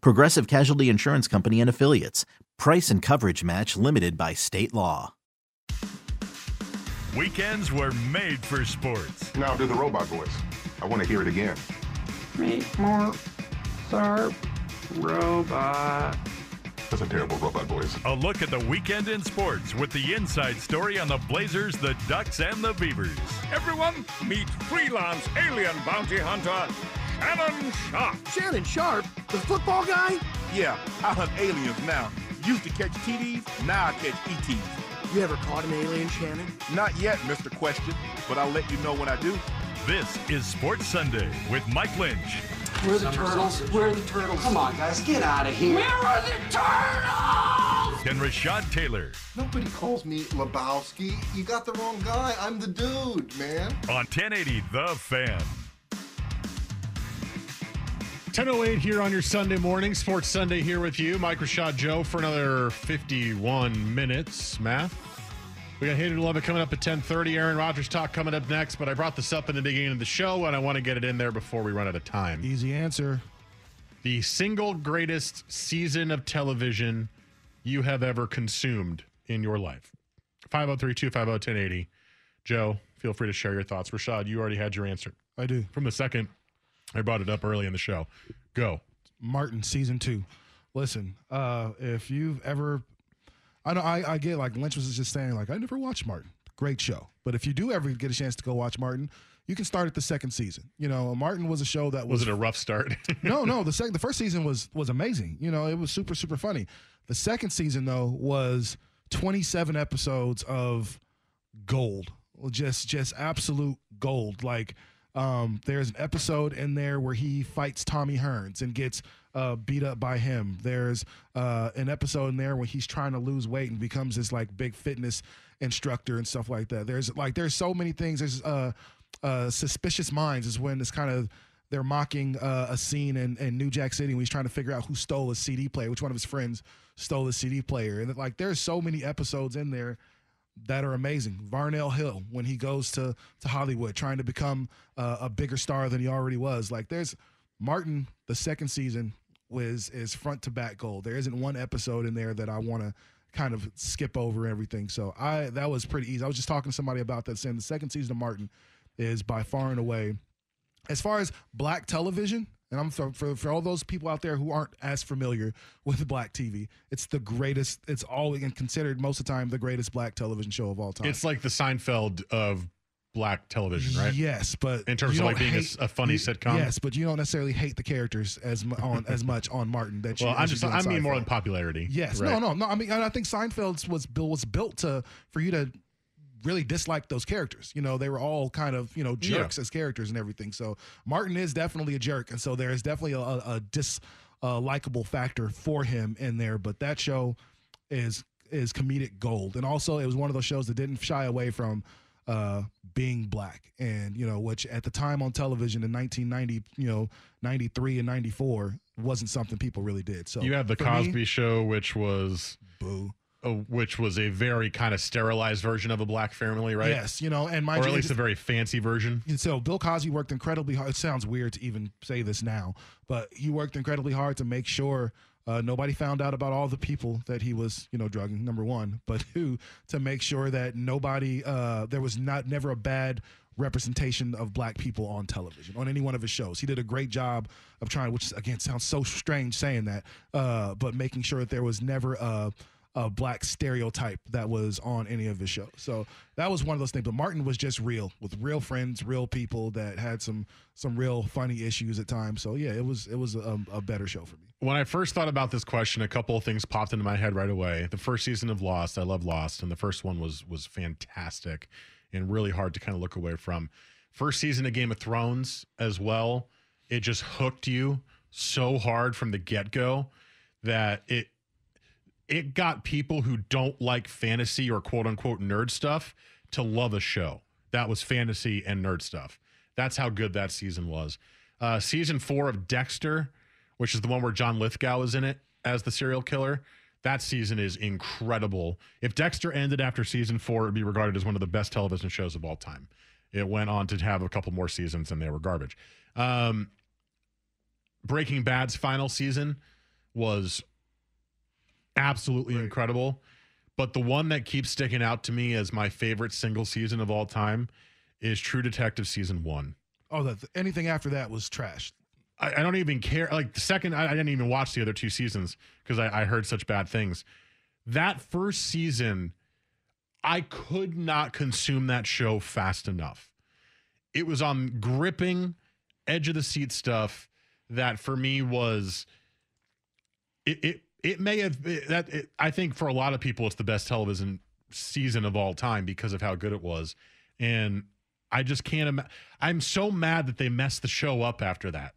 Progressive Casualty Insurance Company and Affiliates. Price and coverage match limited by state law. Weekends were made for sports. Now do the robot voice. I want to hear it again. Meet more Tharp robot. That's a terrible robot voice. A look at the weekend in sports with the inside story on the Blazers, the Ducks, and the Beavers. Everyone, meet freelance alien bounty hunter Shannon Sharpe. Shannon Sharpe? The football guy? Yeah, I hunt aliens now. Used to catch TDs, now I catch ETs. You ever caught an alien, Shannon? Not yet, Mr. Question, but I'll let you know when I do. This is Sports Sunday with Mike Lynch. Where are the turtles? Where are the turtles? Come on, guys, get out of here. Where are the turtles? And Rashad Taylor. Nobody calls me Lebowski. You got the wrong guy. I'm the dude, man. On 1080 The Fan. 10.08 here on your Sunday morning. Sports Sunday here with you. Mike Rashad Joe for another 51 minutes. Math. We got Hated Love It coming up at 10.30. Aaron Rodgers talk coming up next, but I brought this up in the beginning of the show, and I want to get it in there before we run out of time. Easy answer. The single greatest season of television you have ever consumed in your life. 503-250-1080. Joe, feel free to share your thoughts. Rashad, you already had your answer. I do. From the second I brought it up early in the show. Go. Martin season two. Listen, uh, if you've ever, I know I, I get like Lynch was just saying like I never watched Martin. Great show, but if you do ever get a chance to go watch Martin, you can start at the second season. You know, Martin was a show that was. Was it a rough start? no, no. The second, the first season was was amazing. You know, it was super super funny. The second season though was 27 episodes of gold, just just absolute gold. Like um, there's an episode in there where he fights Tommy Hearns and gets uh, beat up by him. There's uh, an episode in there where he's trying to lose weight and becomes this like big fitness instructor and stuff like that. There's like there's so many things. There's uh, uh, suspicious minds is when it's kind of they're mocking uh, a scene in, in New Jack City when he's trying to figure out who stole his CD player, which one of his friends stole his CD player, and like there's so many episodes in there that are amazing. Varnell Hill when he goes to to Hollywood trying to become uh, a bigger star than he already was. Like there's Martin the second season was is front to back gold. There isn't one episode in there that I want to kind of skip over everything. So I that was pretty easy. I was just talking to somebody about that saying the second season of Martin is by far and away as far as black television and I'm for, for, for all those people out there who aren't as familiar with black TV, it's the greatest. It's always and considered most of the time the greatest black television show of all time. It's like the Seinfeld of black television, right? Yes, but in terms of like being a, hate- a funny you- sitcom. Yes, but you don't necessarily hate the characters as on as much on Martin. That you, Well, I'm just I mean more than popularity. Yes, right? no, no, no. I mean, I think Seinfeld's was built was built to for you to really dislike those characters. You know, they were all kind of you know Yeah. jerks as characters and everything. So Martin is definitely a jerk, and so there is definitely a, a, dis uh, likable factor for him in there. But that show is is comedic gold, and also it was one of those shows that didn't shy away from uh, being black, and you know, which at the time on television in 1990, you know, 93 and 94 wasn't something people really did. So You have the for me- Cosby Show, which was boo, which was a very kind of sterilized version of a black family, right? Yes, you know, and mind or at least a very fancy version. And so Bill Cosby worked incredibly hard. It sounds weird to even say this now, but he worked incredibly hard to make sure uh, nobody found out about all the people that he was, you know, drugging. Number one, but two, to make sure that nobody, uh, there was not never a bad representation of black people on television on any one of his shows. He did a great job of trying, which again sounds so strange saying that, uh, but making sure that there was never a, a black stereotype that was on any of his shows. So that was one of those things. But Martin was just real with real friends, real people that had some some real funny issues at times. So yeah, it was it was a, a better show for me. When I first thought about this question, a couple of things popped into my head right away. The first season of Lost, I love Lost, and the first one was was fantastic and really hard to kind of look away from. First season of Game of Thrones as well, it just hooked you so hard from the get go that it it got people who don't like fantasy or quote unquote nerd stuff to love a show that was fantasy and nerd stuff. That's how good that season was. Uh, season four of Dexter, which is the one where John Lithgow is in it as the serial killer. That season is incredible. If Dexter ended after season four, it would be regarded as one of the best television shows of all time. It went on to have a couple more seasons and they were garbage. Um, Breaking Bad's final season was absolutely right. incredible. But the one that keeps sticking out to me as my favorite single season of all time is True Detective season one. Oh, the, anything after that was trash. I, I, don't even care. Like the second, I, I didn't even watch the other two seasons because I, I heard such bad things. That first season, I could not consume that show fast enough. It was on gripping, edge of the seat stuff that for me was it, it it may have that it, I think for a lot of people it's the best television season of all time because of how good it was, and I just can't. Im- I'm so mad that they messed the show up after that.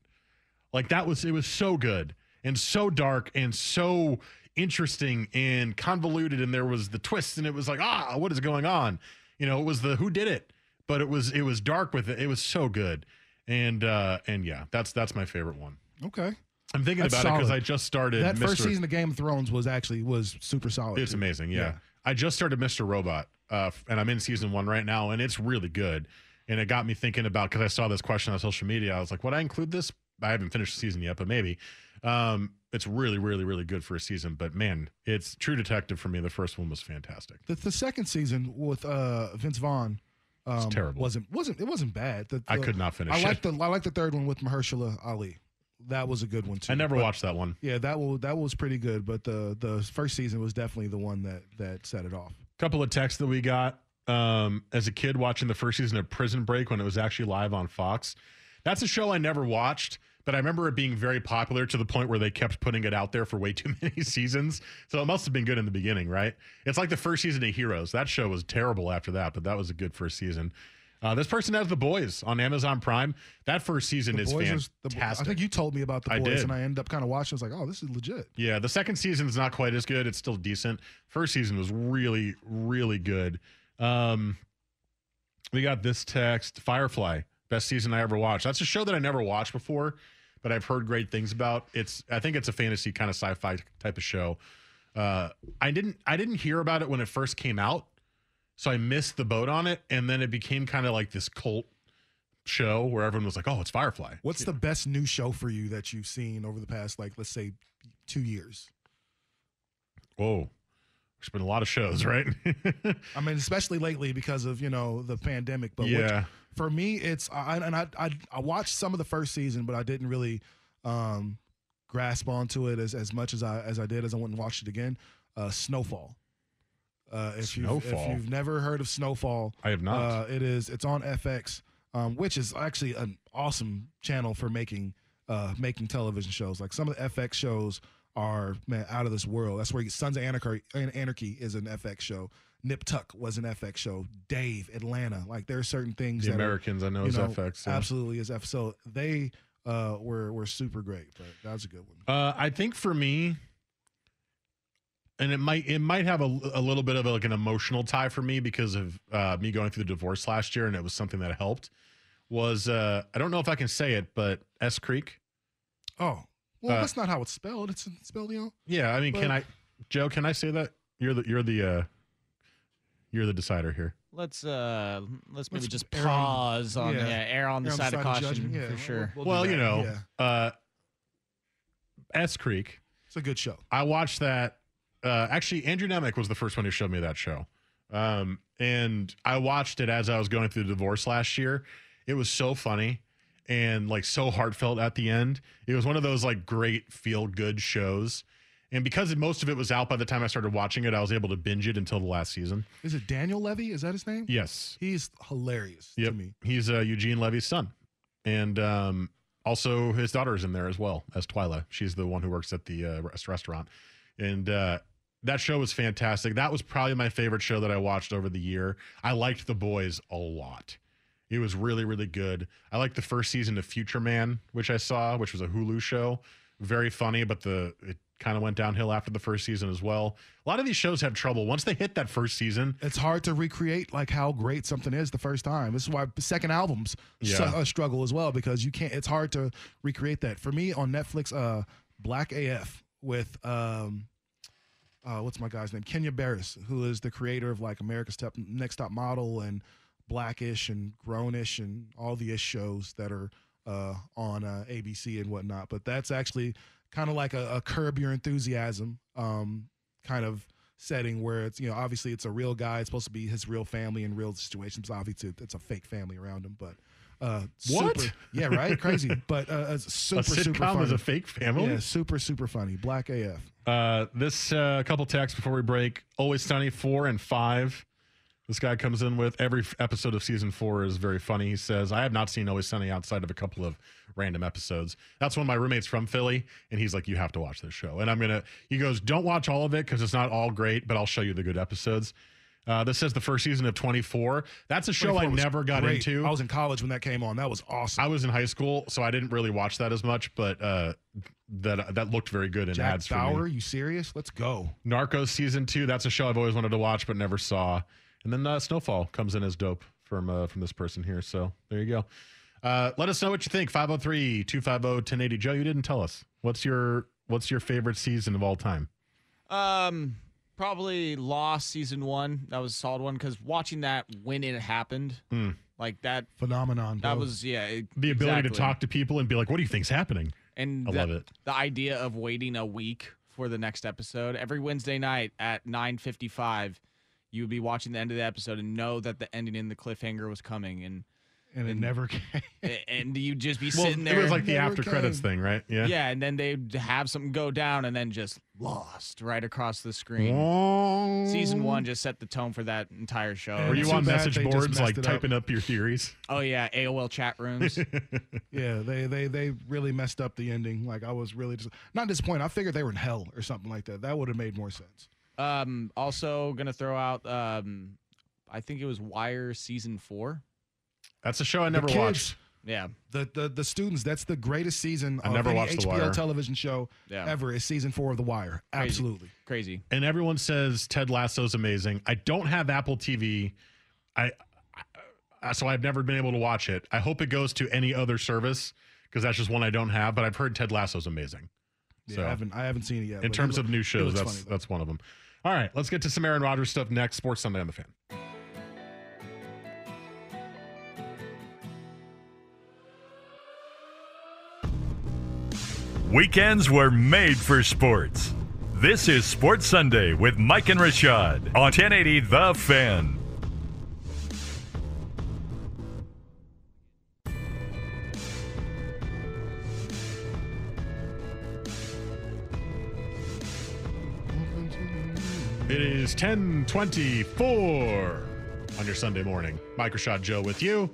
Like that was it was so good and so dark and so interesting and convoluted, and there was the twists, and it was like ah, what is going on? You know, it was the who did it, but it was it was dark with it. It was so good, and uh and yeah, that's that's my favorite one. Okay. I'm thinking That's about solid. it because I just started. That Mr. first season of Game of Thrones was actually was super solid. It's too. amazing. Yeah. yeah. I just started Mr. Robot, uh, and I'm in season one right now, and it's really good. And it got me thinking about because I saw this question on social media. I was like, would I include this? I haven't finished the season yet, but maybe. Um, it's really, really, really good for a season. But man, it's True Detective for me. The first one was fantastic. The, the second season with uh, Vince Vaughn. Um, terrible. wasn't wasn't it wasn't bad. The, the, I could not finish. I like the I like the third one with Mahershala Ali that was a good one too. I never but, watched that one. Yeah, that was that was pretty good. But the the first season was definitely the one that that set it off. Couple of texts that we got um, as a kid watching the first season of Prison Break when it was actually live on Fox. That's a show I never watched, but I remember it being very popular to the point where they kept putting it out there for way too many seasons. So it must have been good in the beginning, right? It's like the first season of Heroes. That show was terrible after that, but that was a good first season. Uh, this person has The Boys on Amazon Prime. That first season the is fantastic. the, I think you told me about The Boys, and I ended up kind of watching. I was like, oh, this is legit. Yeah, the second season is not quite as good. It's still decent. First season was really, really good. Um, we got this text Firefly, best season I ever watched. That's a show that I never watched before, but I've heard great things about. It's I think it's a fantasy kind of sci-fi type of show. Uh, I didn't I didn't hear about it when it first came out so I missed the boat on it, and then it became kind of like this cult show where everyone was like, "Oh, it's Firefly." What's the best new show for you that you've seen over the past, like, let's say, two years? Oh, there's been a lot of shows, right? I mean, especially lately because of you know the pandemic. But yeah, for me, it's I, and I, I I watched some of the first season, but I didn't really um, grasp onto it as as much as I as I did as I went and watched it again. Uh, Snowfall. Uh, if, you've, if you've never heard of Snowfall, I have not. Uh, it is. It's on FX, um, which is actually an awesome channel for making uh, making television shows. Like some of the FX shows are man out of this world. That's where Sons of Anarchy, Anarchy is an FX show. Nip Tuck was an FX show. Dave, Atlanta. Like there are certain things. The Americans, are, I know, is know, FX. Yeah. Absolutely is F. So they uh, were were super great. But that was a good one. Uh, I think for me, and it might it might have a, a little bit of a, like an emotional tie for me because of uh, me going through the divorce last year, and it was something that helped. Was uh, I don't know if I can say it, but S Creek. Oh well, uh, that's not how it's spelled. It's spelled, you know. Yeah, I mean, but, can I, Joe? Can I say that you're the you're the uh, you're the decider here? Let's uh let's maybe let's just pause on, on yeah. yeah err on the, side, on the side, of caution yeah, for sure. We'll, we'll well you know, yeah. uh, S Creek. It's a good show. I watched that uh, actually, Andrew Nemec was the first one who showed me that show. Um, and I watched it as I was going through the divorce last year. It was so funny and like so heartfelt at the end. It was one of those like great feel good shows. And because most of it was out by the time I started watching it, I was able to binge it until the last season. Is it Daniel Levy? Is that his name? Yes. He's hilarious yep. to me. He's uh, Eugene Levy's son. And um, also his daughter is in there as well as Twyla. She's the one who works at the uh, restaurant. And uh, that show was fantastic. That was probably my favorite show that I watched over the year. I liked The Boys a lot. It was really, really good. I liked the first season of Future Man, which I saw, which was a Hulu show. Very funny, but the it kind of went downhill after the first season as well. A lot of these shows have trouble once they hit that first season. It's hard to recreate like how great something is the first time. This is why second albums yeah. a struggle as well because you can't. It's hard to recreate that. For me on Netflix, uh, Black AF with um, uh, what's my guy's name? Kenya Barris, who is the creator of like America's Top, Next Top Model and Blackish and Grownish and all the ish shows that are uh, on uh, ABC and whatnot. But that's actually kind of like a, a, curb your enthusiasm um, kind of setting where it's you know obviously it's a real guy. It's supposed to be his real family in real situations. Obviously, it's a fake family around him, but. Uh, what? Super, yeah, right. Crazy, but uh, super, a sitcom super funny. is a fake family. Yeah, super, super funny. Black AF. Uh, this uh, couple texts before we break. Always Sunny four and five. This guy comes in with every episode of season four is very funny. He says, I have not seen Always Sunny outside of a couple of random episodes. That's one of my roommates from Philly. And he's like, You have to watch this show. And I'm going to, he goes, Don't watch all of it because it's not all great, but I'll show you the good episodes. Uh, this says the first season of 24. That's a show I never got great. into. I was in college when that came on. That was awesome. I was in high school, so I didn't really watch that as much, but uh, that that looked very good in Jack ads Bauer, for me. you serious? Let's go. Narcos season two. That's a show I've always wanted to watch but never saw. And then uh, Snowfall comes in as dope from uh, from this person here. So there you go. Uh, let us know what you think. 503 250 1080. Joe, you didn't tell us. What's your what's your favorite season of all time? Um, probably Lost season one. That was a solid one because watching that when it happened, mm. like that phenomenon. That was yeah. It, the ability exactly. to talk to people and be like, "What do you think's happening?" And I the, love it. The idea of waiting a week for the next episode every Wednesday night at nine fifty five, you would be watching the end of the episode and know that the ending in the cliffhanger was coming and. And, and it never came. And you'd just be well, sitting there. It was like the after came. credits thing, right? Yeah. Yeah, and then they'd have something go down and then just lost right across the screen. Season one just set the tone for that entire show. Were you on message boards like it up. typing up your theories? Oh yeah, AOL chat rooms. Yeah, they they they really messed up the ending. Like I was really just not disappointed. I figured they were in hell or something like that. That would have made more sense. um, also gonna throw out. Um, I think it was Wire season four. That's a show I never kids. watched. Yeah, The the the students. That's the greatest season I of never any watched The HBO Wire. television show Yeah. ever. Is season four of The Wire. Crazy. Absolutely. crazy. And everyone says Ted Lasso's amazing. I don't have Apple TV. I, I so I've never been able to watch it. I hope it goes to any other service because that's just one I don't have. But I've heard Ted Lasso's amazing. Yeah, So- I haven't I haven't seen it yet. In but terms it of look- new it shows, looks that's funny, though. that's one of them. All right, let's get to some Aaron Rodgers stuff next. Sports Sunday on the Fan. Weekends were made for sports. This is Sports Sunday with Mike and Rashad on 1080 The Fan. It is 1024 on your Sunday morning. Mike Rashad Joe with you.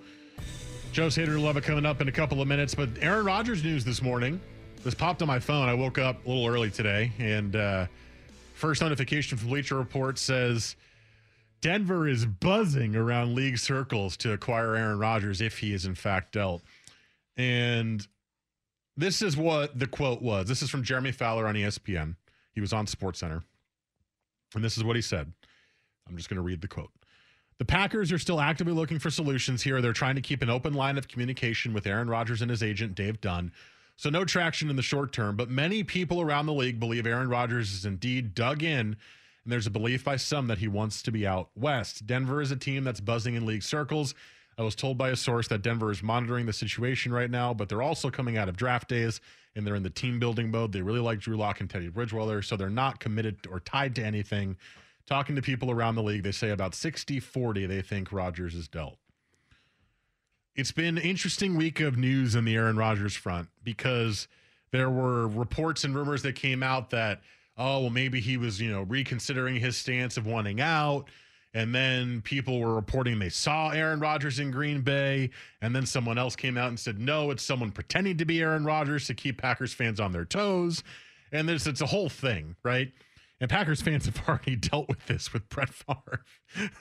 Joe's Hater Love It coming up in a couple of minutes, but Aaron Rodgers news this morning. This popped on my phone. I woke up a little early today, and uh, first notification from Bleacher Report says Denver is buzzing around league circles to acquire Aaron Rodgers if he is in fact dealt. And this is what the quote was. This is from Jeremy Fowler on ESPN. He was on SportsCenter. And this is what he said. I'm just going to read the quote. The Packers are still actively looking for solutions here. They're trying to keep an open line of communication with Aaron Rodgers and his agent, Dave Dunn. So, no traction in the short term, but many people around the league believe Aaron Rodgers is indeed dug in, and there's a belief by some that he wants to be out west. Denver is a team that's buzzing in league circles. I was told by a source that Denver is monitoring the situation right now, but they're also coming out of draft days and they're in the team building mode. They really like Drew Lock and Teddy Bridgewater, so they're not committed or tied to anything. talking to people around the league, they say about 60 40 they think Rodgers is dealt. It's been an interesting week of news in the Aaron Rodgers front because there were reports and rumors that came out that, oh, well, maybe he was, you know, reconsidering his stance of wanting out. And then people were reporting they saw Aaron Rodgers in Green Bay. And then someone else came out and said, no, it's someone pretending to be Aaron Rodgers to keep Packers fans on their toes. And there's it's a whole thing, right? And Packers fans have already dealt with this with Brett Favre.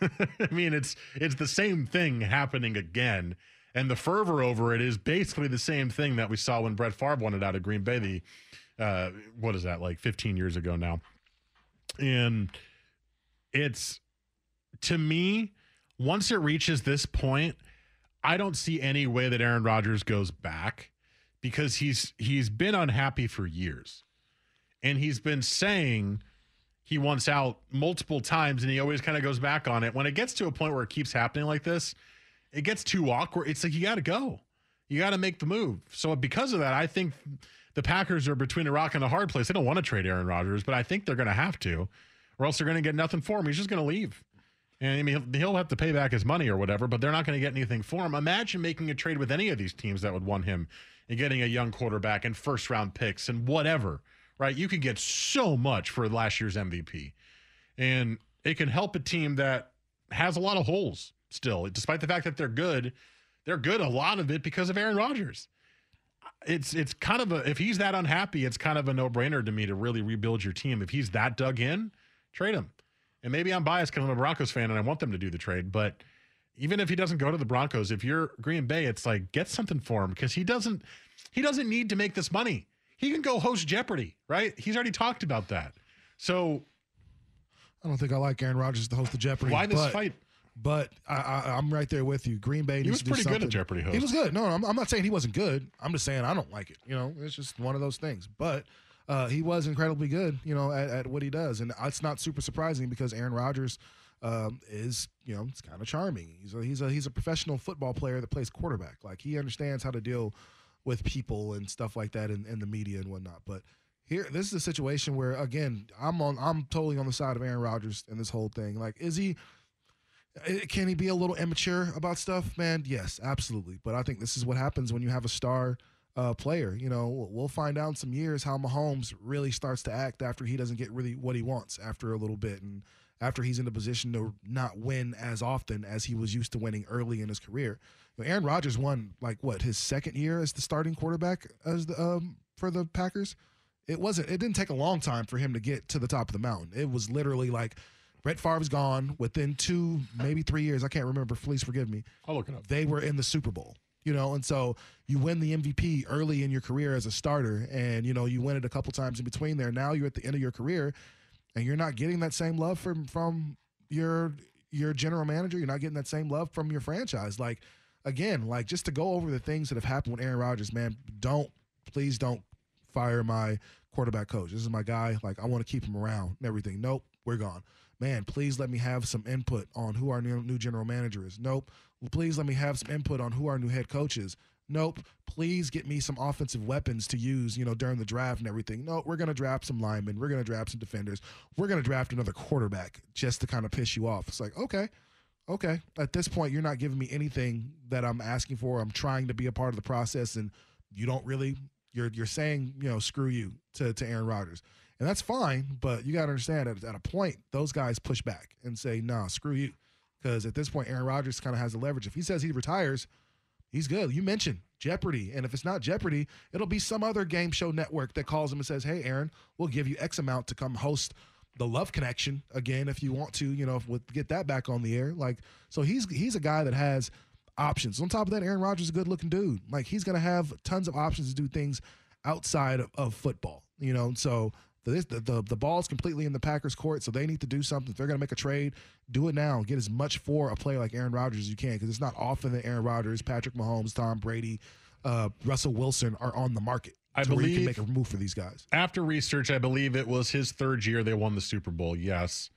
I mean, it's it's the same thing happening again. And the fervor over it is basically the same thing that we saw when Brett Favre wanted out of Green Bay. The uh, what is that like 15 years ago now? And it's to me, once it reaches this point, I don't see any way that Aaron Rodgers goes back because he's he's been unhappy for years. And he's been saying he wants out multiple times and he always kind of goes back on it. When it gets to a point where it keeps happening like this, it gets too awkward. It's like you got to go. You got to make the move. So because of that, I think the Packers are between a rock and a hard place. They don't want to trade Aaron Rodgers, but I think they're going to have to, or else they're going to get nothing for him. He's just going to leave. And I mean, he'll have to pay back his money or whatever, but they're not going to get anything for him. Imagine making a trade with any of these teams that would want him and getting a young quarterback and first round picks and whatever, right? You can get so much for last year's MVP. And it can help a team that has a lot of holes still, despite the fact that they're good. They're good a lot of it because of Aaron Rodgers. It's it's kind of a if he's that unhappy, it's kind of a no brainer to me to really rebuild your team. If he's that dug in, trade him. And maybe I'm biased because I'm a Broncos fan and I want them to do the trade, but even if he doesn't go to the Broncos, if you're Green Bay, it's like get something for him because he doesn't he doesn't need to make this money. He can go host Jeopardy, right? He's already talked about that. So I don't think I like Aaron Rodgers to host the Jeopardy. Why this fight? But I, am right there with you. Green Bay. He was to pretty good at Jeopardy host. He was good. No, I'm, I'm, not saying he wasn't good. I'm just saying I don't like it. You know, it's just one of those things. But uh, he was incredibly good. You know, at, at, what he does, and it's not super surprising because Aaron Rodgers um, is you know it's kind of charming. He's a, he's a he's a professional football player that plays quarterback. Like he understands how to deal with people and stuff like that in, in the media and whatnot. But here, this is a situation where again, I'm on I'm totally on the side of Aaron Rodgers in this whole thing. Like, is he? Eh, can he be a little immature about stuff, man? Yes, absolutely. But I think this is what happens when you have a star uh, player. You know, we'll find out in some years how Mahomes really starts to act after he doesn't get really what he wants after a little bit, and after he's in a position to not win as often as he was used to winning early in his career. You know, Aaron Rodgers won like what his second year as the starting quarterback as the um, for the Packers. It wasn't. It didn't take a long time for him to get to the top of the mountain. It was literally like Brett Favre's gone within two, maybe three years. I can't remember. Please forgive me. I'll look it up. They were in the Super Bowl, you know, and so you win the MVP early in your career as a starter, and you know you win it a couple times in between there. Now you're at the end of your career, and you're not getting that same love from from your your general manager. You're not getting that same love from your franchise. Like again, like just to go over the things that have happened with Aaron Rodgers, man. Don't please don't fire my quarterback coach. This is my guy. Like I want to keep him around and everything. Nope, we're gone man, please let me have some input on who our new, general manager is. Nope. Please let me have some input on who our new head coach is. Nope. Please get me some offensive weapons to use, you know, during the draft and everything. No, we're going to draft some linemen. We're going to draft some defenders. We're going to draft another quarterback just to kind of piss you off. It's like, okay, okay. At this point, you're not giving me anything that I'm asking for. I'm trying to be a part of the process, and you don't really. You're you're saying, you know, screw you to to Aaron Rodgers and that's fine. But you got to understand at, at a point, those guys push back and say, "Nah, screw you," because at this point, Aaron Rodgers kind of has the leverage. If he says he retires, he's good. You mentioned Jeopardy, and if it's not Jeopardy, it'll be some other game show network that calls him and says, "Hey, Aaron, we'll give you X amount to come host." the love connection again if you want to you know with get that back on the air like so he's he's a guy that has options on top of that aaron rodgers is a good looking dude like he's gonna have tons of options to do things outside of, of football you know so the, the, the ball is completely in the Packers' court, so they need to do something. If they're going to make a trade, do it now. Get as much for a player like Aaron Rodgers as you can, because it's not often that Aaron Rodgers, Patrick Mahomes, Tom Brady, uh, Russell Wilson are on the market. I believe you can make a move for these guys. After research, I believe it was his third year they won the Super Bowl. Yes,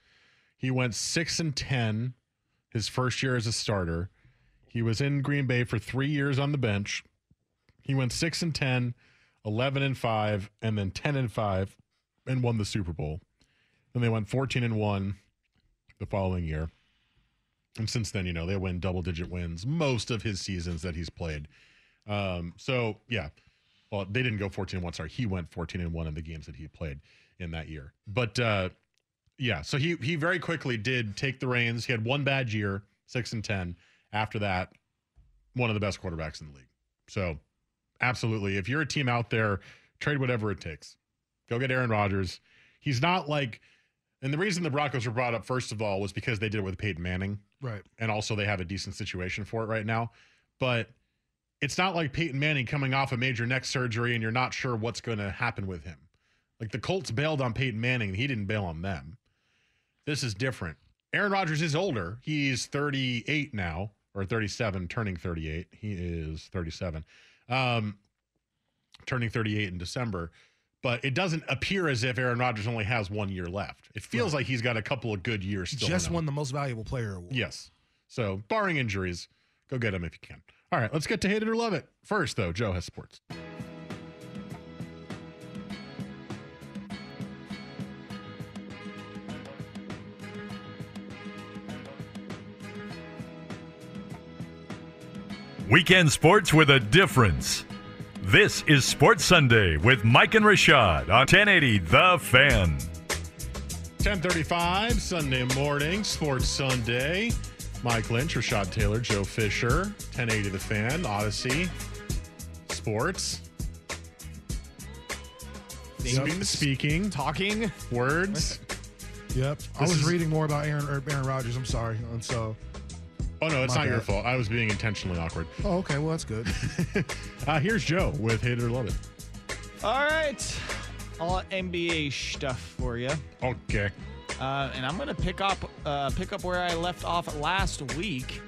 he went six and ten his first year as a starter. He was in Green Bay for three years on the bench. He went six and 10, 11 and five, and then ten and five and won the Super Bowl. Then they went 14 and 1 the following year. And since then, you know, they win double digit wins most of his seasons that he's played. Um, so yeah. Well, they didn't go 14 and 1. Sorry, he went 14 and 1 in the games that he played in that year. But uh yeah, so he he very quickly did take the reins. He had one bad year, six and ten. After that, one of the best quarterbacks in the league. So absolutely. If you're a team out there, trade whatever it takes. Go get Aaron Rodgers. He's not like and the reason the Broncos were brought up first of all was because they did it with Peyton Manning. Right. And also they have a decent situation for it right now. But it's not like Peyton Manning coming off a major neck surgery and you're not sure what's going to happen with him. Like the Colts bailed on Peyton Manning, he didn't bail on them. This is different. Aaron Rodgers is older. He's 38 now, or 37, turning 38. He is 37, um, turning 38 in December. But it doesn't appear as if Aaron Rodgers only has one year left. It feels Right. like he's got a couple of good years still. Just won the most valuable player award. Yes. So, barring injuries, go get him if you can. All right, let's get to hate it or love it. First, though, Joe has sports. Weekend sports with a difference. This is Sports Sunday with Mike and Rashad on 1080 The Fan. 1035, Sunday morning, Sports Sunday. Mike Lynch, Rashad Taylor, Joe Fisher, 1080 The Fan, Audacy, Sports. Spe- speaking, talking, words. Yep. I was is- reading more about Aaron or Aaron Rodgers. I'm sorry. And so, Oh, no, it's My not your fault. I was being intentionally awkward. oh, okay. Well, that's good. Uh, here's Joe with Hate It or Love It. All right. All NBA stuff for you. Okay. Uh, and I'm gonna pick up uh, pick up where I left off last week,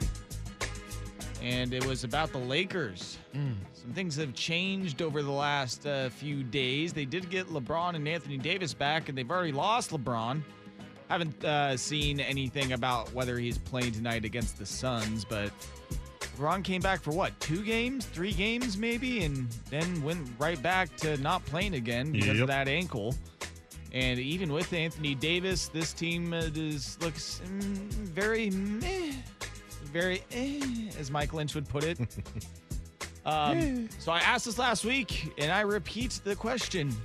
and it was about the Lakers. Some things have changed over the last uh, few days. They did get LeBron and Anthony Davis back, and they've already lost LeBron. Haven't uh, seen anything about whether he's playing tonight against the Suns, but LeBron came back for what? Two games, three games, maybe, and then went right back to not playing again because Yep. of that ankle. And even with Anthony Davis, this team uh, is looks mm, very meh, very eh, as Mike Lynch would put it. um, so I asked this last week, and I repeat the question: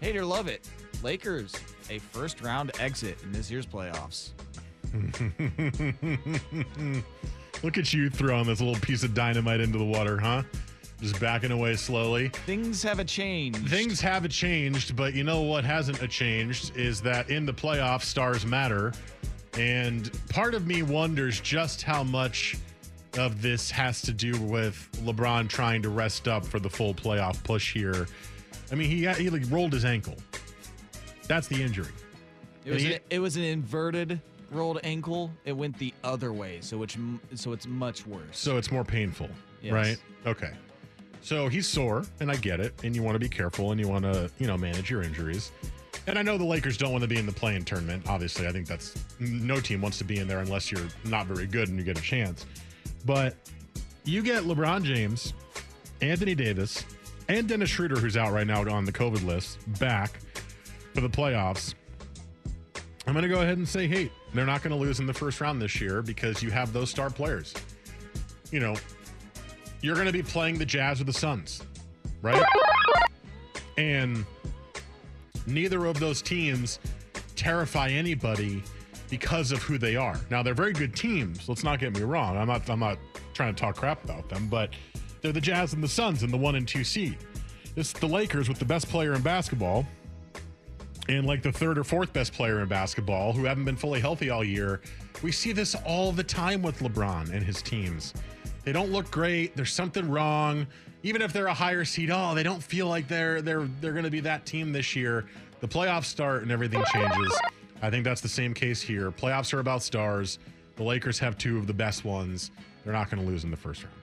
Hate or love it? Lakers a first round exit in this year's playoffs. Look at you throwing this little piece of dynamite into the water, huh? Just backing away slowly. Things have a changed. Things have a changed, but you know what hasn't a changed is that in the playoffs, stars matter. And part of me wonders just how much of this has to do with LeBron trying to rest up for the full playoff push here. I mean, he he like rolled his ankle. That's the injury. It was, an, it was an inverted rolled ankle. It went the other way, so which so it's much worse. So it's more painful, Yes. right? Okay. So he's sore, and I get it. And you want to be careful, and you want to, you know, manage your injuries. And I know the Lakers don't want to be in the play-in tournament. Obviously, I think that's no team wants to be in there unless you're not very good and you get a chance. But you get LeBron James, Anthony Davis, and Dennis Schroeder, who's out right now on the COVID list, back for the playoffs. I'm going to go ahead and say, hey, they're not going to lose in the first round this year because you have those star players. You know, you're going to be playing the Jazz or the Suns, right? And neither of those teams terrify anybody because of who they are. Now they're very good teams. Let's not get me wrong. I'm not I'm not trying to talk crap about them, but they're the Jazz and the Suns in the 1 and 2 seed. This the Lakers with the best player in basketball and like the third or fourth best player in basketball who haven't been fully healthy all year. We see this all the time with LeBron and his teams. They don't look great. There's something wrong. Even if they're a higher seed, oh, they don't feel like they're they're they're going to be that team this year. The playoffs start and everything changes. I think that's the same case here. Playoffs are about stars. The Lakers have two of the best ones. They're not going to lose in the first round.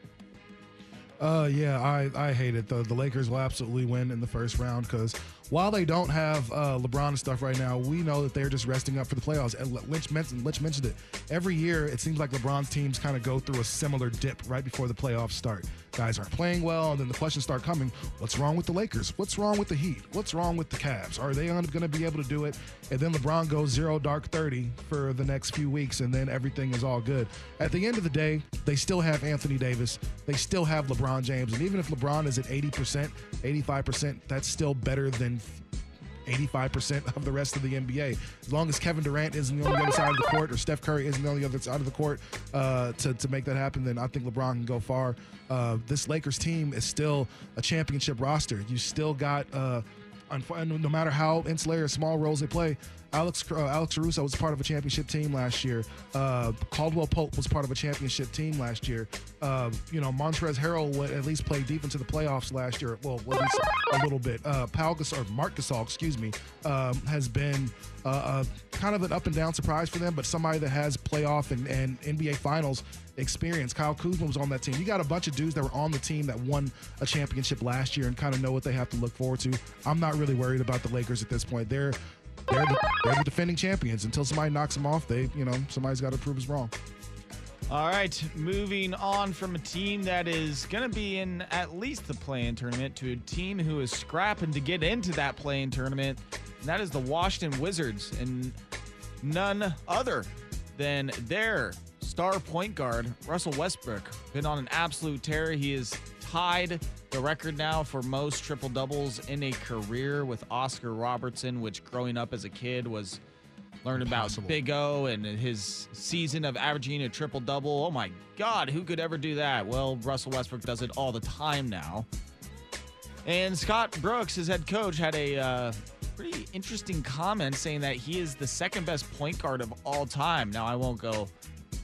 Uh, yeah, I, I hate it. The, the Lakers will absolutely win in the first round because while they don't have uh, LeBron and stuff right now, we know that they're just resting up for the playoffs. And Lynch mentioned, Lynch mentioned it. Every year, it seems like LeBron's teams kind of go through a similar dip right before the playoffs start. Guys aren't playing well, and then the questions start coming. What's wrong with the Lakers? What's wrong with the Heat? What's wrong with the Cavs? Are they going to be able to do it? And then LeBron goes zero dark 30 for the next few weeks, and then everything is all good. At the end of the day, they still have Anthony Davis. They still have LeBron James. And even if LeBron is at 80%, 85%, that's still better than 85% of the rest of the NBA. As long as Kevin Durant isn't on the other side of the court or Steph Curry isn't on the other side of the court uh, to, to make that happen, then I think LeBron can go far. Uh, this Lakers team is still a championship roster. You still got, uh, no matter how insular or small roles they play, Alex uh, Alex Caruso was part of a championship team last year. Uh, Caldwell Pope was part of a championship team last year. Uh, you know, Montrezl Harrell would at least play deep into the playoffs last year. Well, at least a little bit. Uh, Gasol, or Marc Gasol, excuse me, um, has been uh, kind of an up and down surprise for them, but somebody that has playoff and, and NBA Finals experience. Kyle Kuzma was on that team. You got a bunch of dudes that were on the team that won a championship last year and kind of know what they have to look forward to. I'm not really worried about the Lakers at this point. They're they're the, they're the defending champions. Until somebody knocks them off, they you know somebody's got to prove us wrong. All right, moving on from a team that is going to be in at least the play-in tournament to a team who is scrapping to get into that play-in tournament, and that is the Washington Wizards, and none other than their star point guard Russell Westbrook. Been on an absolute tear. He is tied the record now for most triple doubles in a career with Oscar Robertson, which growing up as a kid was learned Impossible. about Big O and his season of averaging a triple double. Oh my God, who could ever do that? Well, Russell Westbrook does it all the time now. And Scott Brooks, his head coach, had a uh, pretty interesting comment saying that he is the second best point guard of all time. Now, I won't go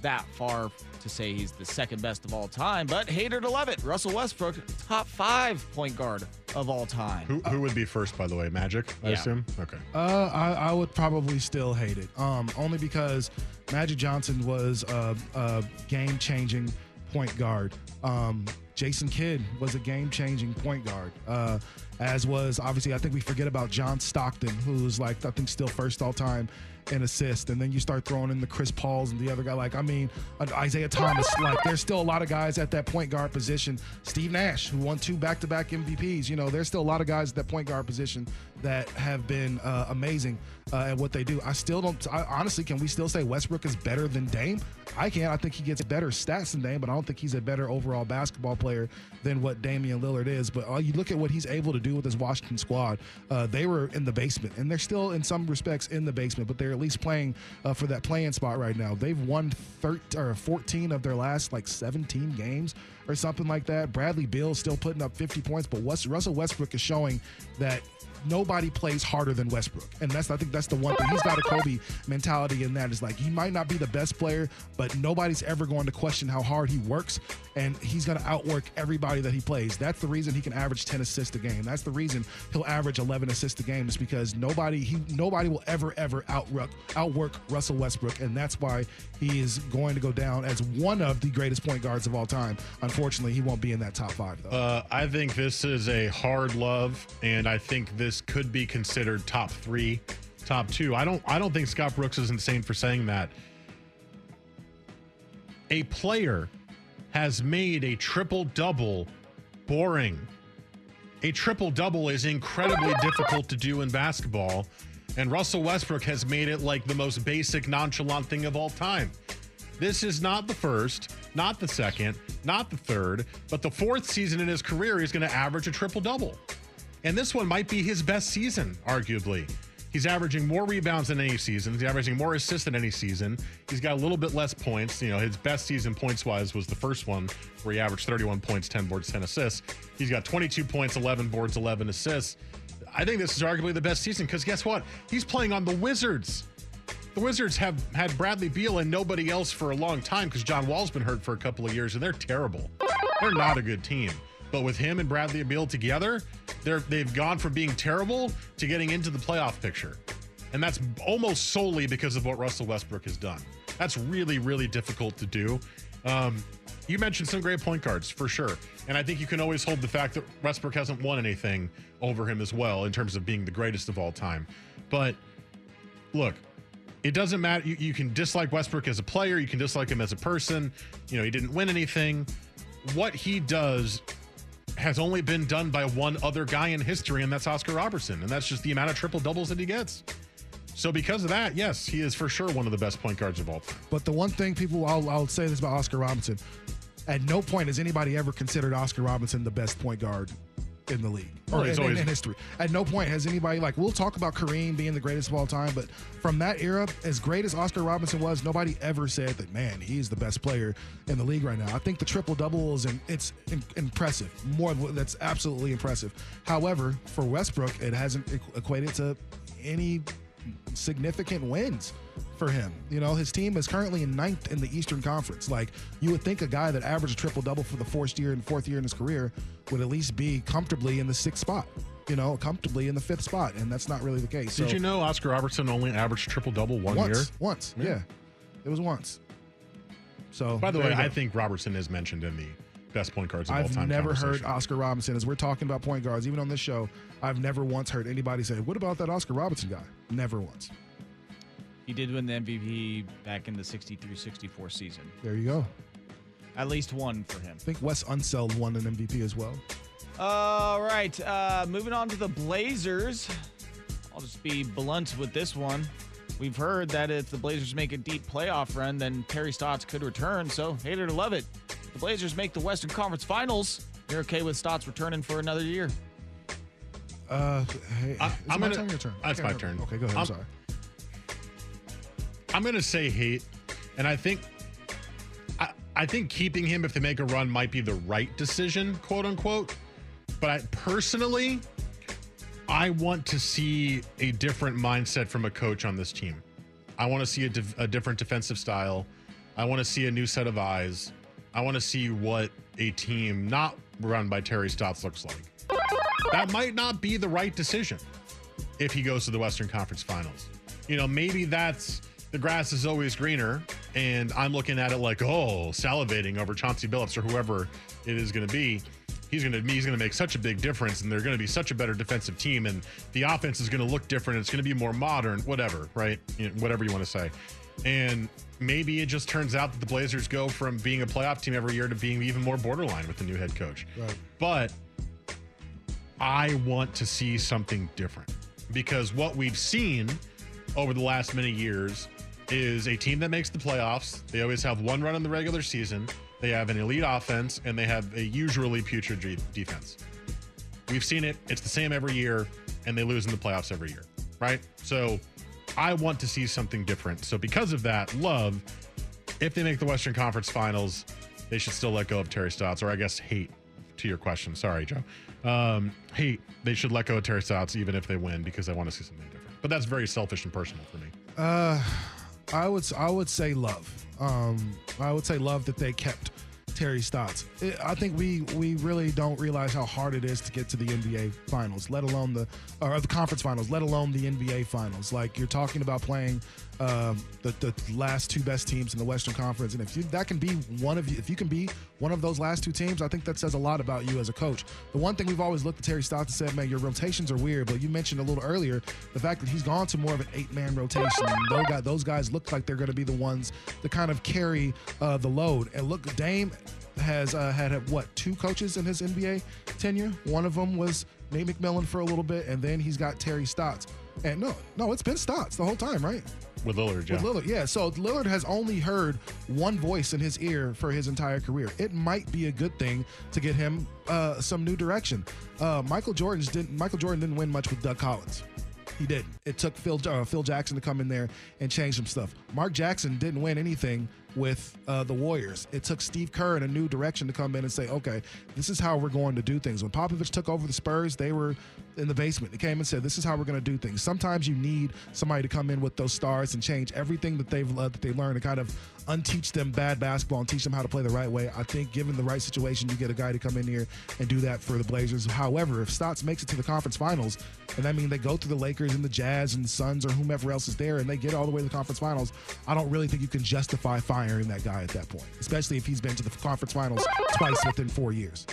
that far to say he's the second best of all time, but hater to love it. Russell Westbrook, top five point guard of all time. Who, who would be first, by the way? Magic, I yeah. assume. Okay. Uh, I, I would probably still hate it. Um, only because Magic Johnson was a, a game changing point guard. Um, Jason Kidd was a game changing point guard. Uh, as was obviously, I think we forget about John Stockton, who's like, I think still first all time in assist. And then you start throwing in the Chris Pauls and the other guy. Like, I mean, Isaiah Thomas. like, there's still a lot of guys at that point guard position. Steve Nash, who won two back to back MVPs. You know, there's still a lot of guys at that point guard position that have been uh, amazing uh, at what they do. I still don't, I, honestly, can we still say Westbrook is better than Dame? I can. I think he gets better stats than Dame, but I don't think he's a better overall basketball player than what Damian Lillard is. But uh, you look at what he's able to do with this Washington squad. Uh, they were in the basement, and they're still, in some respects, in the basement, but they're at least playing uh, for that play-in spot right now. They've won 13 or 14 of their last like 17 games or something like that. Bradley Beal still putting up 50 points, but West, Russell Westbrook is showing that nobody plays harder than Westbrook. And that's I think that's the one thing. He's got a Kobe mentality in that is like he might not be the best player, but nobody's ever going to question how hard he works and he's to outwork everybody that he plays. That's the reason he can average 10 assists a game. That's the reason he'll average 11 assists a game is because nobody he nobody will ever ever outwork outwork Russell Westbrook and that's why he is going to go down as one of the greatest point guards of all time. Unfortunately, he won't be in that top 5 though. Uh, I think this is a hard love and I think this could be considered top 3, top 2. I don't I don't think Scott Brooks is insane for saying that. A player has made a triple double boring. A triple double is incredibly difficult to do in basketball, and Russell Westbrook has made it like the most basic, nonchalant thing of all time. This is not the first, not the second, not the third, but the fourth season in his career, he's going to average a triple double. And this one might be his best season, arguably. He's averaging more rebounds than any season. He's averaging more assists than any season. He's got a little bit less points. You know, his best season points wise was the first one where he averaged 31 points, 10 boards, 10 assists. He's got 22 points, 11 boards, 11 assists. I think this is arguably the best season because guess what? He's playing on the Wizards. The Wizards have had Bradley Beal and nobody else for a long time because John Wall's been hurt for a couple of years and they're terrible. They're not a good team. But with him and Bradley Beal together, they're they've gone from being terrible to getting into the playoff picture. And that's almost solely because of what Russell Westbrook has done. That's really, really difficult to do. Um, you mentioned some great point guards for sure, and I think you can always hold the fact that Westbrook hasn't won anything over him as well in terms of being the greatest of all time. But look, it doesn't matter. You, you can dislike Westbrook as a player, you can dislike him as a person. You know, he didn't win anything. What he does has only been done by one other guy in history, and that's Oscar Robertson. And that's just the amount of triple doubles that he gets. So because of that, yes, he is for sure one of the best point guards of all time. But the one thing people, I'll, I'll say this about Oscar Robinson. At no point has anybody ever considered Oscar Robinson the best point guard in the league Oh, or he's in, always- in history. At no point has anybody like we'll talk about Kareem being the greatest of all time, but from that era, as great as Oscar Robinson was, nobody ever said that man he's the best player in the league right now. I think the triple doubles and it's in, impressive. More that's absolutely impressive. However, for Westbrook, it hasn't equated to any significant wins for him. You know, his team is currently in ninth in the Eastern Conference. Like you would think a guy that averaged a triple double for the fourth year and fourth year in his career would at least be comfortably in the sixth spot. You know, comfortably in the fifth spot, and that's not really the case. Did So, you know Oscar Robertson only averaged triple double one once, year? once, yeah. it was once. So By the way. I think Robertson is mentioned in the best point guards of all I've never heard. Oscar Robinson as we're talking about point guards, even on this show. I've never once heard anybody say, "What about that Oscar Robinson guy?" Never once. He did win the MVP back in the 63-64 season. There you go. At least one for him. I think Wes Unseld won an MVP as well. All right, uh, moving on to the Blazers. I'll just be blunt with this one. We've heard that if the Blazers make a deep playoff run, then Terry Stotts could return. So, hate it or love it. If the Blazers make the Western Conference Finals. You're okay with Stotts returning for another year? Uh, hey, I- is I'm it gonna- turn your turn? I That's my remember. turn. Okay, go ahead. I'm, I'm- sorry. I'm going to say hate, and I think I, I think keeping him if they make a run might be the right decision, quote unquote. But I personally, I want to see a different mindset from a coach on this team. I want to see a, dif- a different defensive style. I want to see a new set of eyes. I want to see what a team not run by Terry Stotts looks like. That might not be the right decision if he goes to the Western Conference Finals. You know, maybe that's the grass is always greener, and I'm looking at it like, oh, salivating over Chauncey Billups or whoever it is going to be. He's going to he's going to make such a big difference, and they're going to be such a better defensive team, and the offense is going to look different. It's going to be more modern, whatever, right? You know, whatever you want to say. And maybe it just turns out that the Blazers go from being a playoff team every year to being even more borderline with the new head coach. Right. But I want to see something different because what we've seen over the last many years is a team that makes the playoffs. They always have one run in the regular season. They have an elite offense and they have a usually putrid defense. We've seen it. It's the same every year, and they lose in the playoffs every year, right? So I want to see something different. So because of that, love, if they make the Western Conference Finals, they should still let go of Terry Stotts, or I guess hate to your question. Sorry, Joe. Um, hate, they should let go of Terry Stotts even if they win because I want to see something different. But that's very selfish and personal for me. Uh, I would I would say love. Um, I would say love that they kept Terry Stotts. I think we we really don't realize how hard it is to get to the NBA finals, let alone the or the conference finals, let alone the NBA finals. Like you're talking about playing um, the the last two best teams in the Western Conference, and if you, that can be one of you, if you can be one of those last two teams, I think that says a lot about you as a coach. The one thing we've always looked at Terry Stotts and said, man, your rotations are weird, but you mentioned a little earlier the fact that he's gone to more of an eight man rotation. those guys, those guys look like they're going to be the ones that kind of carry uh, the load. And look, Dame has uh, had what two coaches in his NBA tenure. One of them was Nate McMillan for a little bit, and then he's got Terry Stotts. And no, no, it's been Stotts the whole time, right? With Lillard, yeah. With Lillard, yeah. So Lillard has only heard one voice in his ear for his entire career. It might be a good thing to get him uh, some new direction. Uh, Michael Jordan's didn't. Michael Jordan didn't win much with Doug Collins. He didn't. It took Phil uh, Phil Jackson to come in there and change some stuff. Mark Jackson didn't win anything with uh, the Warriors. It took Steve Kerr in a new direction to come in and say, okay, this is how we're going to do things. When Popovich took over the Spurs, they were in the basement. They came and said, this is how we're going to do things. Sometimes you need somebody to come in with those stars and change everything that they've uh, that they learned and kind of unteach them bad basketball and teach them how to play the right way. I think given the right situation, you get a guy to come in here and do that for the Blazers. However, if Stotts makes it to the conference finals, and I mean they go through the Lakers and the Jazz and the Suns or whomever else is there, and they get all the way to the conference finals, I don't really think you can justify firing firing that guy at that point, especially if he's been to the conference finals twice within four years.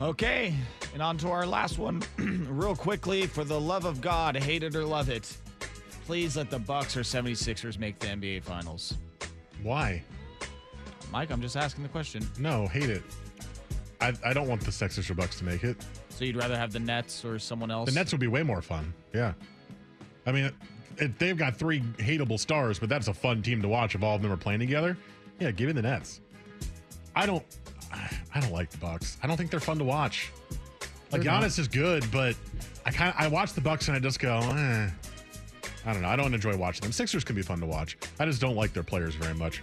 Okay, and on to our last one, real quickly. For the love of God, hate it or love it, please let the Bucks or 76ers make the NBA Finals. Why? Mike, I'm just asking the question. No, hate it. I, I don't want the Sixers or Bucks to make it. So you'd rather have the Nets or someone else? The Nets would be way more fun. Yeah. I mean, it, they've got three hateable stars, but that's a fun team to watch if all of them are playing together. Yeah, give me the Nets. I don't. I don't like the Bucks. I don't think they're fun to watch. Like They're not. Giannis is good, but I kind of I watch the Bucks and I just go, eh. I don't know. I don't enjoy watching them. Sixers can be fun to watch. I just don't like their players very much.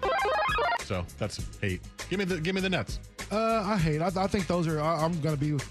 So that's hate. Give me the give me the Nets. Uh, I hate. I, I think those are. I, I'm going to be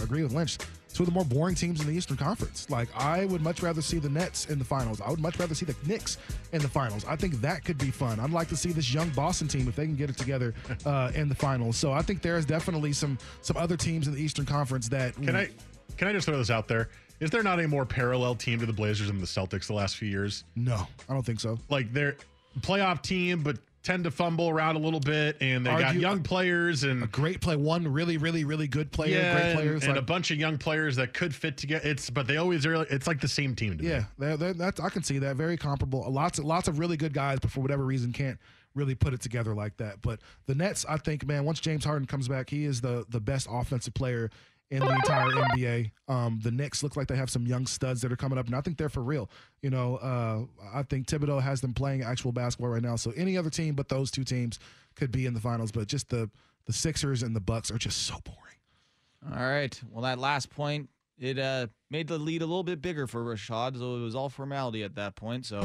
agree with Lynch. Two of the more boring teams in the Eastern Conference. Like I would much rather see the Nets in the finals. I would much rather see the Knicks in the finals. I think that could be fun. I'd like to see this young Boston team if they can get it together uh, in the finals. So I think there's definitely some some other teams in the Eastern Conference that Can I can I just throw this out there? Is there not a more parallel team to the Blazers and the Celtics the last few years? No, I don't think so. Like they're playoff team, but tend to fumble around a little bit, and they got young players and A great play, one really, really, really good player, yeah, great and- players. and, like- a bunch of young players that could fit together. It's but they always are. It's like the same team to me. Yeah, they're, they're, that's I can see that very comparable. Lots lots of really good guys, but for whatever reason can't really put it together like that. But the Nets, I think, man, once James Harden comes back, he is the the best offensive player in the entire NBA. Um, the Knicks look like they have some young studs that are coming up, and I think they're for real. You know, uh, I think Thibodeau has them playing actual basketball right now. So any other team but those two teams could be in the finals. But just the the Sixers and the Bucks are just so boring. All right. Well, that last point, it uh, made the lead a little bit bigger for Rashad, so it was all formality at that point. So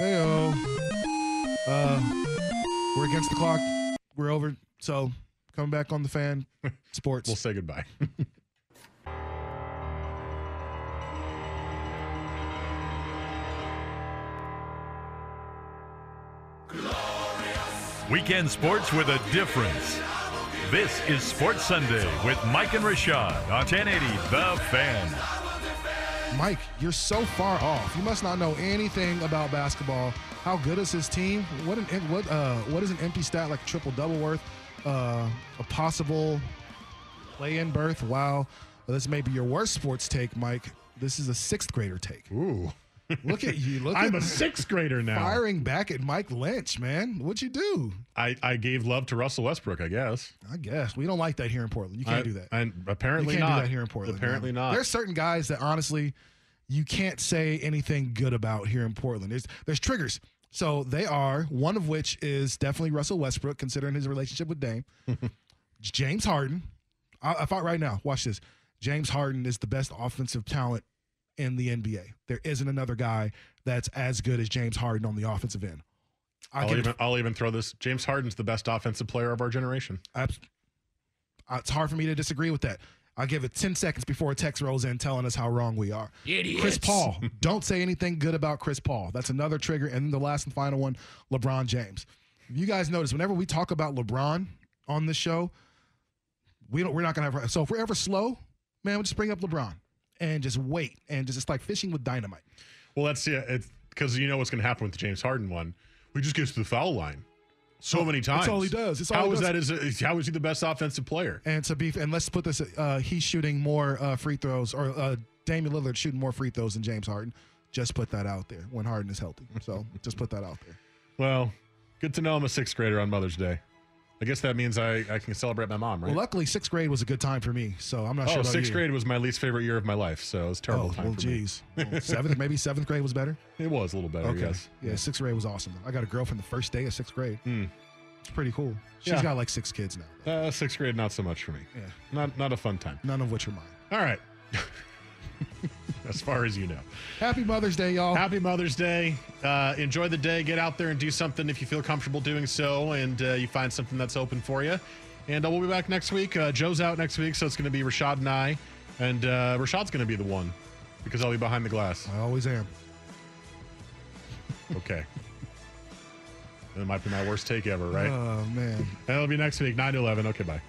Heyo. Uh, we're against the clock. We're over. So coming back on the fan sports. We'll say goodbye. Weekend sports with a difference. This is Sports Sunday with Mike and Rashad on 1080 The Fan. Mike, you're so far off. You must not know anything about basketball. How good is his team? What an what uh what is an empty stat like triple double worth? Uh, a possible play-in berth. Wow, this may be your worst sports take, Mike. This is a sixth grader take. Ooh, look at you! Look I'm at a sixth grader now. Firing back at Mike Lynch, man. What'd you do? I, I gave love to Russell Westbrook, I guess. I guess we don't like that here in Portland. You can't I- do that. And apparently you can't not. do that here in Portland. Apparently man. not. There's certain guys that honestly you can't say anything good about here in Portland. There's there's triggers. So they are one of which is definitely Russell Westbrook, considering his relationship with Dame. James Harden. I, I thought right now, watch this. James Harden is the best offensive talent in the NBA. There isn't another guy that's as good as James Harden on the offensive end. I I'll give even, I'll even throw this. James Harden's the best offensive player of our generation. Uh, it's hard for me to disagree with that. I'll give it 10 seconds before a text rolls in telling us how wrong we are. Idiots. Chris Paul. Don't say anything good about Chris Paul. That's another trigger. And then the last and final one, LeBron James. You guys notice, whenever we talk about LeBron on this show, we don't we're not gonna have so if we're ever slow, man, we'll just bring up LeBron and just wait and just it's like fishing with dynamite. Well, that's yeah. It's because you know what's going to happen with the James Harden one. We just gets to the foul line so Oh, many that's times. all he does. It's all How he is does. that? Is is- how is he the best offensive player? And to be and let's put this uh he's shooting more uh free throws or uh Damian Lillard shooting more free throws than James Harden. Just put that out there when Harden is healthy. So just put that out there. Well, good to know I'm a sixth grader on Mother's Day. I guess that means I, I can celebrate my mom, right? Well, luckily sixth grade was a good time for me, so I'm not oh, sure. about sixth you. grade was my least favorite year of my life, so it was a terrible Oh, time well, for geez. me. Well, seventh, maybe seventh grade was better. It was a little better, Okay. yes. Yeah, sixth grade was awesome. I got a girlfriend the first day of sixth grade. Hmm. It's pretty cool. She's Yeah. got like six kids now. Uh, sixth grade, not so much for me. Yeah. Not not a fun time. None of which are mine. All right. as far as you know. Happy Mother's Day, y'all. Happy Mother's Day. Uh, enjoy the day. Get out there and do something if you feel comfortable doing so and uh, you find something that's open for you. And uh, we'll be back next week. Uh, Joe's out next week, so it's going to be Rashad and I. And uh, Rashad's going to be the one because I'll be behind the glass. I always am. Okay. that might be my worst take ever, right? Oh man. That'll be next week, 9 to 11. Okay, bye.